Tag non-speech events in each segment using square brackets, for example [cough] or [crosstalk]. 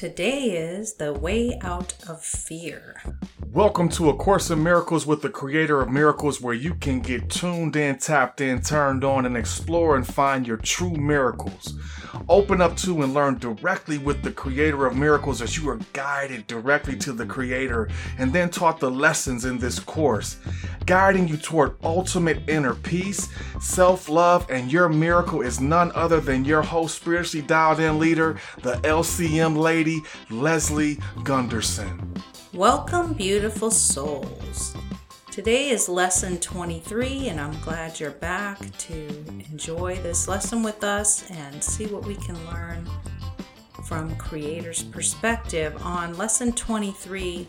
Today is the way out of fear. Welcome to A Course in Miracles with the Creator of Miracles, where you can get tuned in, tapped in, turned on, and explore and find your true miracles. Open up to and learn directly with the Creator of Miracles as you are guided directly to the Creator and then taught the lessons in this course, guiding you toward ultimate inner peace, self love, and your miracle is none other than your host, spiritually dialed in leader, the LCM lady, Leslie Gunterson. Welcome, beautiful souls. Today is lesson 23, and I'm glad you're back to enjoy this lesson with us and see what we can learn from Creator's perspective. On lesson 23,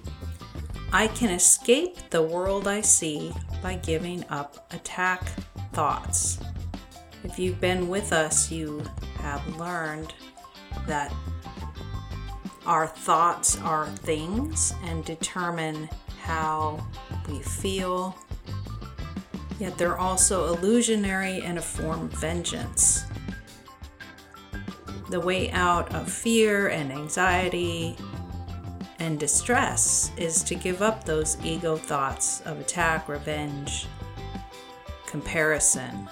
I can escape the world I see by giving up attack thoughts. If you've been with us, you have learned that our thoughts are things and determine how we feel. Yet they're also illusionary and a form of vengeance. The way out of fear and anxiety and distress is to give up those ego thoughts of attack, revenge, comparison.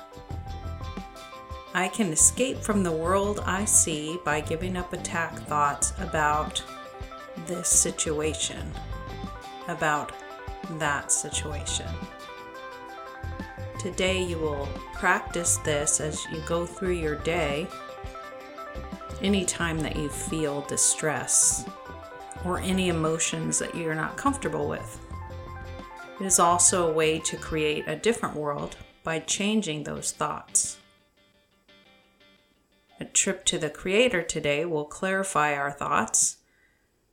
I can escape from the world I see by giving up attack thoughts about this situation, about that situation. Today, you will practice this as you go through your day anytime that you feel distress or any emotions that you're not comfortable with. It is also a way to create a different world by changing those thoughts. A trip to the Creator today will clarify our thoughts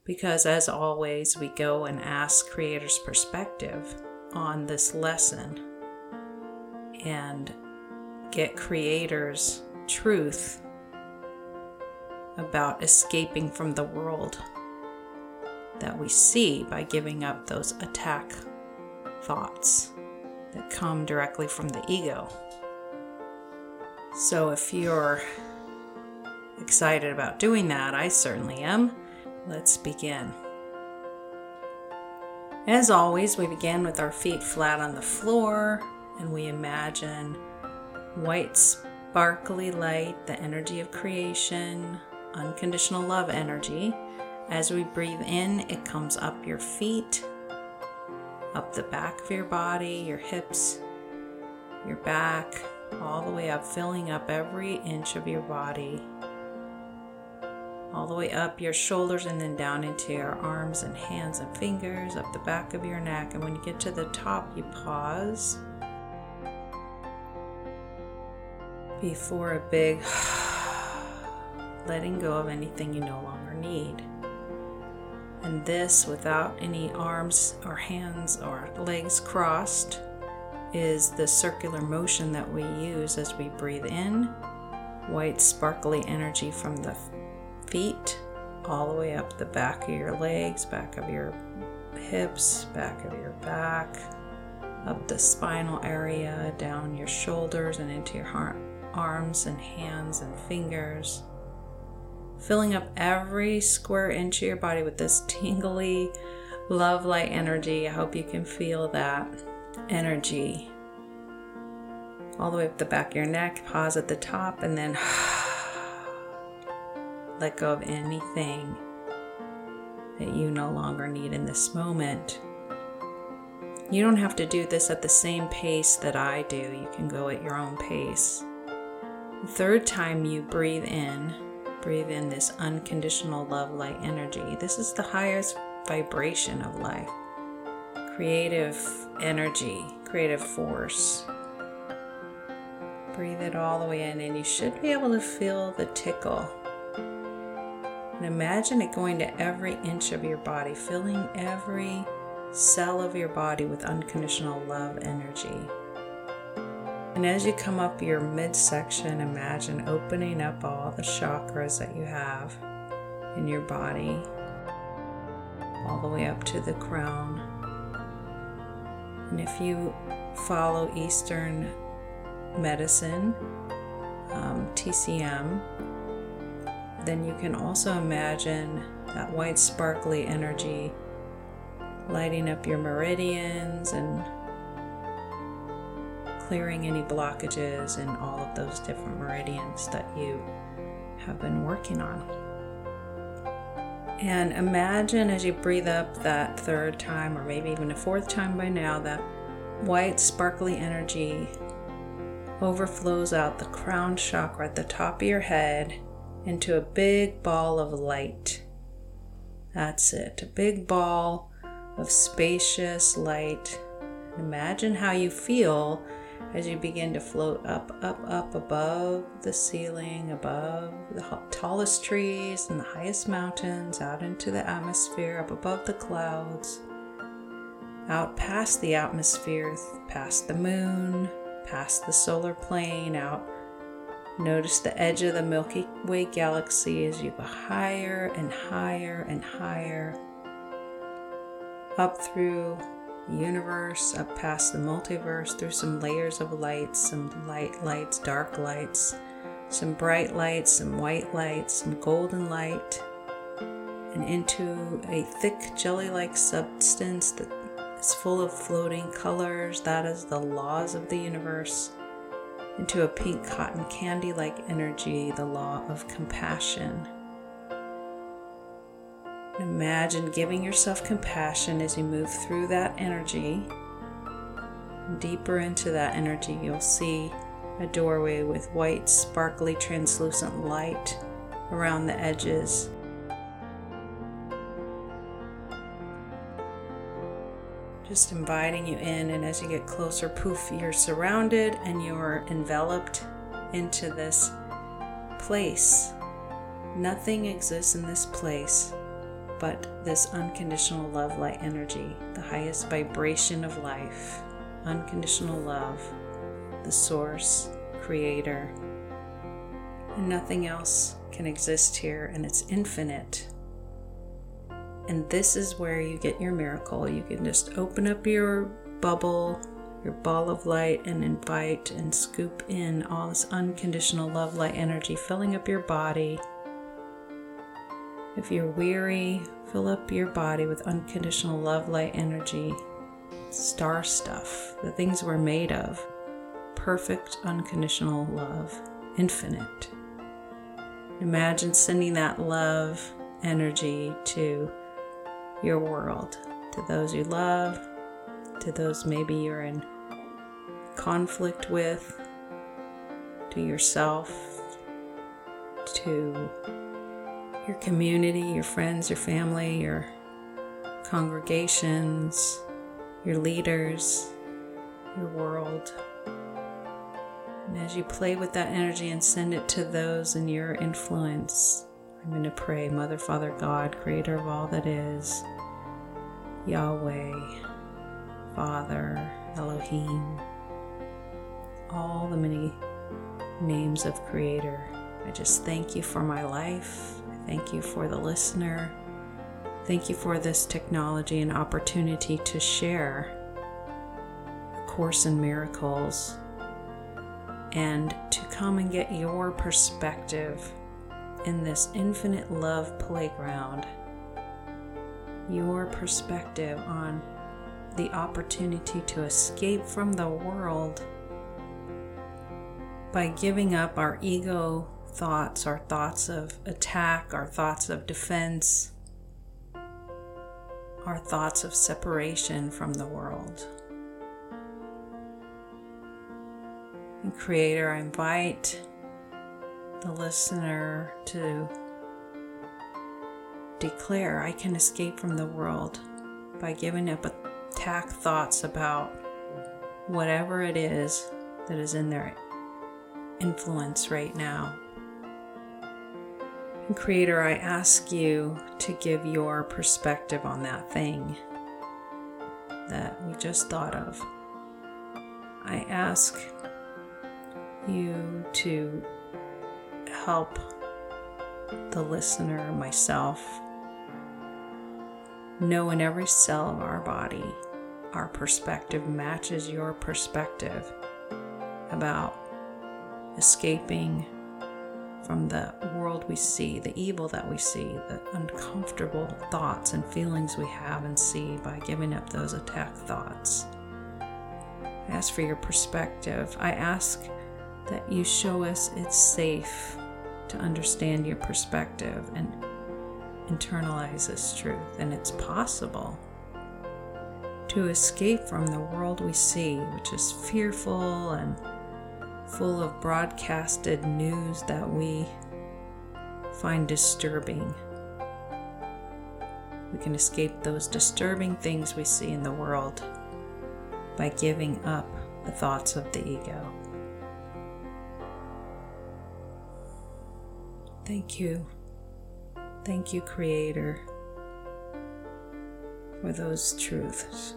because, as always, we go and ask Creator's perspective on this lesson and get Creator's truth about escaping from the world that we see by giving up those attack thoughts that come directly from the ego. So, if you're excited about doing that, I certainly am. Let's begin. As always, we begin with our feet flat on the floor and we imagine white, sparkly light, the energy of creation, unconditional love energy. As we breathe in, it comes up your feet, up the back of your body, your hips, your back, all the way up, filling up every inch of your body all the way up your shoulders and then down into your arms and hands and fingers, up the back of your neck. And when you get to the top, you pause before a big [sighs] letting go of anything you no longer need. And this, without any arms or hands or legs crossed, is the circular motion that we use as we breathe in white, sparkly energy from the feet all the way up the back of your legs, back of your hips, back of your back, up the spinal area, down your shoulders, and into your arms and hands and fingers. Filling up every square inch of your body with this tingly, love light energy. I hope you can feel that energy all the way up the back of your neck. Pause at the top and then [sighs] let go of anything that you no longer need in this moment. You don't have to do this at the same pace that I do, you can go at your own pace. The third time you breathe in, breathe in this unconditional love light energy. This is the highest vibration of life. Creative energy, creative force. Breathe it all the way in, and you should be able to feel the tickle and imagine it going to every inch of your body, filling every cell of your body with unconditional love energy. And as you come up your midsection, imagine opening up all the chakras that you have in your body, all the way up to the crown. And if you follow Eastern medicine, um, TCM, then you can also imagine that white sparkly energy lighting up your meridians and clearing any blockages in all of those different meridians that you have been working on. And imagine as you breathe up that third time, or maybe even a fourth time by now, that white sparkly energy overflows out the crown chakra at the top of your head into a big ball of light. That's it, a big ball of spacious light. Imagine how you feel as you begin to float up, up, up above the ceiling, above the tallest trees and the highest mountains, out into the atmosphere, up above the clouds, out past the atmosphere, past the moon, past the solar plane, out. Notice the edge of the Milky Way galaxy as you go higher and higher and higher up through the universe, up past the multiverse, through some layers of lights, some light lights, dark lights, some bright lights, some white lights, some golden light, and into a thick jelly like substance that is full of floating colors. That is the laws of the universe. Into a pink cotton candy like energy, the law of compassion. Imagine giving yourself compassion as you move through that energy. Deeper into that energy, you'll see a doorway with white, sparkly, translucent light around the edges. Just inviting you in, and as you get closer, poof, you're surrounded and you're enveloped into this place. Nothing exists in this place but this unconditional love light energy, the highest vibration of life, unconditional love, the source, creator. And nothing else can exist here, and it's infinite. And this is where you get your miracle. You can just open up your bubble, your ball of light, and invite and scoop in all this unconditional love light energy, filling up your body if you're weary, fill up your body with unconditional love, light, energy, star stuff, the things we're made of. Perfect, unconditional love, infinite. Imagine sending that love energy to your world, to those you love, to those maybe you're in conflict with, to yourself, to your community, your friends, your family, your congregations, your leaders, your world. And as you play with that energy and send it to those in your influence, I'm going to pray, Mother, Father, God, Creator of all that is, Yahweh, Father, Elohim, all the many names of Creator. I just thank you for my life. Thank you for the listener. Thank you for this technology and opportunity to share A Course in Miracles and to come and get your perspective in this infinite love playground. Your perspective on the opportunity to escape from the world by giving up our ego thoughts, our thoughts of attack, our thoughts of defense, our thoughts of separation from the world. And Creator, I invite the listener to declare I can escape from the world by giving up attack thoughts about whatever it is that is in their influence right now. And Creator, I ask you to give your perspective on that thing that we just thought of. I ask you to help the listener, myself, know in every cell of our body our perspective matches your perspective about escaping from the world we see, the evil that we see, the uncomfortable thoughts and feelings we have and see by giving up those attack thoughts. I ask for your perspective. I ask that you show us it's safe to understand your perspective and internalize this truth, and it's possible to escape from the world we see, which is fearful and full of broadcasted news that we find disturbing. We can escape those disturbing things we see in the world by giving up the thoughts of the ego. Thank you. Thank you, Creator, for those truths,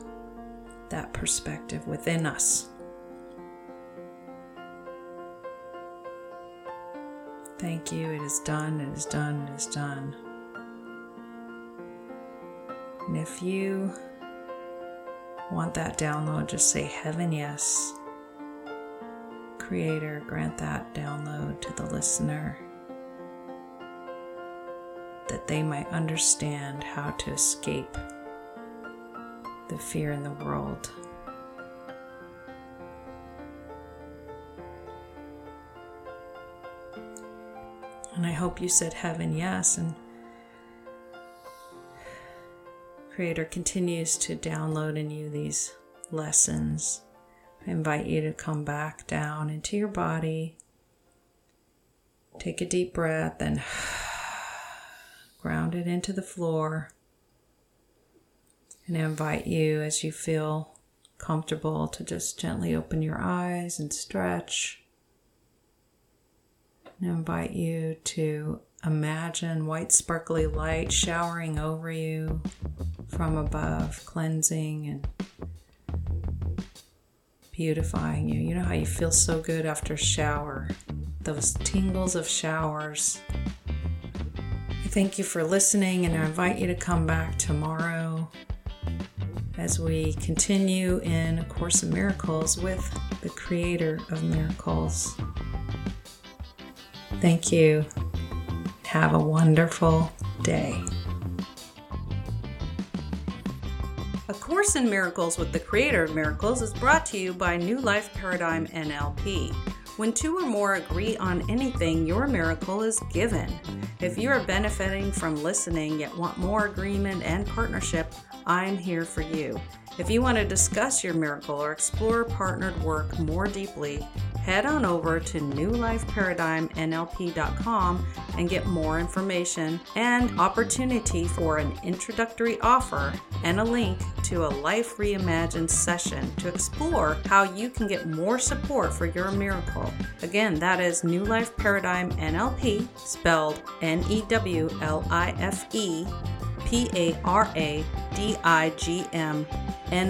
that perspective within us. Thank you. It is done. It is done. It is done. And if you want that download, just say Heaven Yes. Creator, grant that download to the listener that they might understand how to escape the fear in the world. And I hope you said heaven yes. And Creator continues to download in you these lessons. I invite you to come back down into your body. Take a deep breath and [sighs] ground it into the floor. And I invite you as you feel comfortable to just gently open your eyes and stretch. And I invite you to imagine white sparkly light showering over you from above, cleansing and beautifying you. You know how you feel so good after a shower? Those tingles of showers. Thank you for listening and I invite you to come back tomorrow as we continue in A Course in Miracles with the Creator of Miracles. Thank you. Have a wonderful day. A Course in Miracles with the Creator of Miracles is brought to you by New Life Paradigm NLP. When two or more agree on anything, your miracle is given. If you are benefiting from listening yet want more agreement and partnership, I'm here for you. If you want to discuss your miracle or explore partnered work more deeply, head on over to newlifeparadigmnlp.com and get more information and opportunity for an introductory offer and a link to a Life Reimagined session to explore how you can get more support for your miracle. Again, that is New Life Paradigm NLP, spelled N E W L I F E P A R A D I G M N